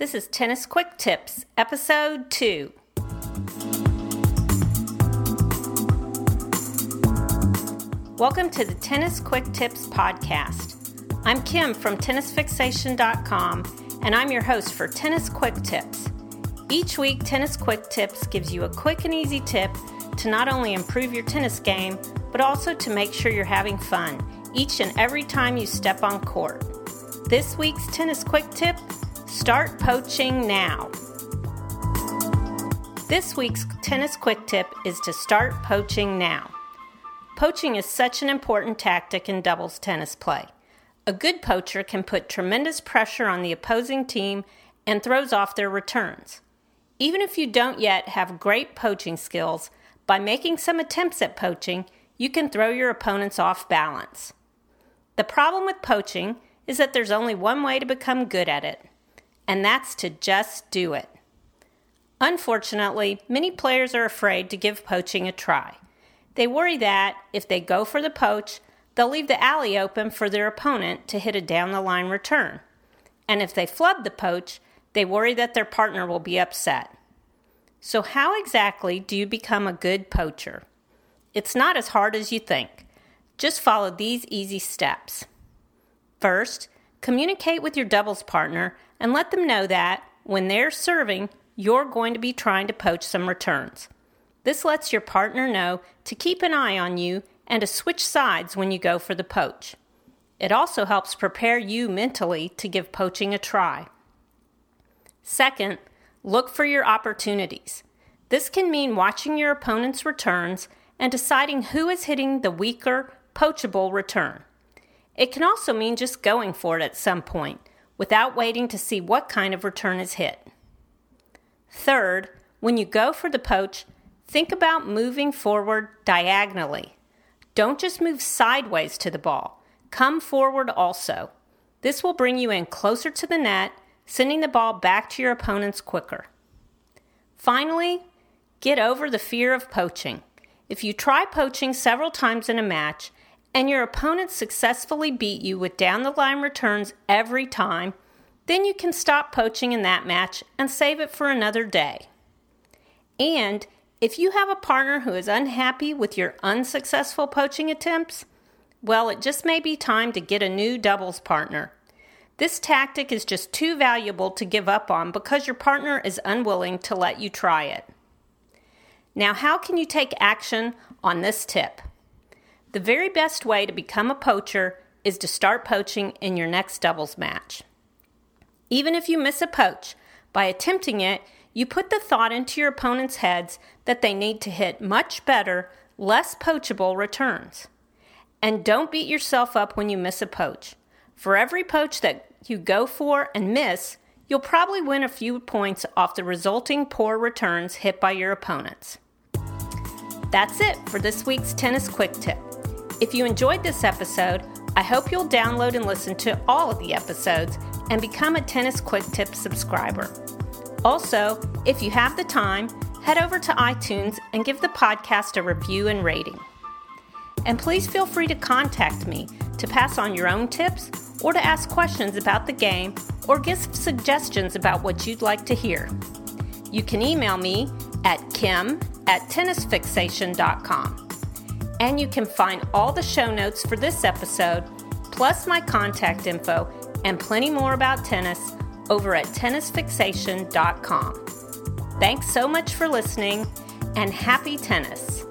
This is Tennis Quick Tips, Episode 2. Welcome to the Tennis Quick Tips Podcast. I'm Kim from TennisFixation.com, and I'm your host for Tennis Quick Tips. Each week, Tennis Quick Tips gives you a quick and easy tip to not only improve your tennis game, but also to make sure you're having fun each and every time you step on court. This week's Tennis Quick Tip Start poaching now. This week's Tennis Quick Tip is to start poaching now. Poaching is such an important tactic in doubles tennis play. A good poacher can put tremendous pressure on the opposing team and throws off their returns. Even if you don't yet have great poaching skills, by making some attempts at poaching, you can throw your opponents off balance. The problem with poaching is that there's only one way to become good at it, and that's to just do it. Unfortunately, many players are afraid to give poaching a try. They worry that if they go for the poach, they'll leave the alley open for their opponent to hit a down the line return. And if they flood the poach, they worry that their partner will be upset. So, how exactly do you become a good poacher? It's not as hard as you think. Just follow these easy steps. First, communicate with your doubles partner and let them know that when they're serving, you're going to be trying to poach some returns. This lets your partner know to keep an eye on you and to switch sides when you go for the poach. It also helps prepare you mentally to give poaching a try. Second, look for your opportunities. This can mean watching your opponent's returns and deciding who is hitting the weaker, poachable return. It can also mean just going for it at some point without waiting to see what kind of return is hit. Third, when you go for the poach, Think about moving forward diagonally. Don't just move sideways to the ball, come forward also. This will bring you in closer to the net, sending the ball back to your opponents quicker. Finally, get over the fear of poaching. If you try poaching several times in a match and your opponent successfully beat you with down the line returns every time, then you can stop poaching in that match and save it for another day. And if you have a partner who is unhappy with your unsuccessful poaching attempts, well, it just may be time to get a new doubles partner. This tactic is just too valuable to give up on because your partner is unwilling to let you try it. Now, how can you take action on this tip? The very best way to become a poacher is to start poaching in your next doubles match. Even if you miss a poach, by attempting it, you put the thought into your opponent's heads that they need to hit much better, less poachable returns. And don't beat yourself up when you miss a poach. For every poach that you go for and miss, you'll probably win a few points off the resulting poor returns hit by your opponents. That's it for this week's Tennis Quick Tip. If you enjoyed this episode, I hope you'll download and listen to all of the episodes and become a Tennis Quick Tip subscriber. Also, if you have the time, head over to iTunes and give the podcast a review and rating. And please feel free to contact me to pass on your own tips or to ask questions about the game or give suggestions about what you'd like to hear. You can email me at kim at tennisfixation.com. And you can find all the show notes for this episode, plus my contact info and plenty more about tennis over at tennisfixation.com. Thanks so much for listening and happy tennis!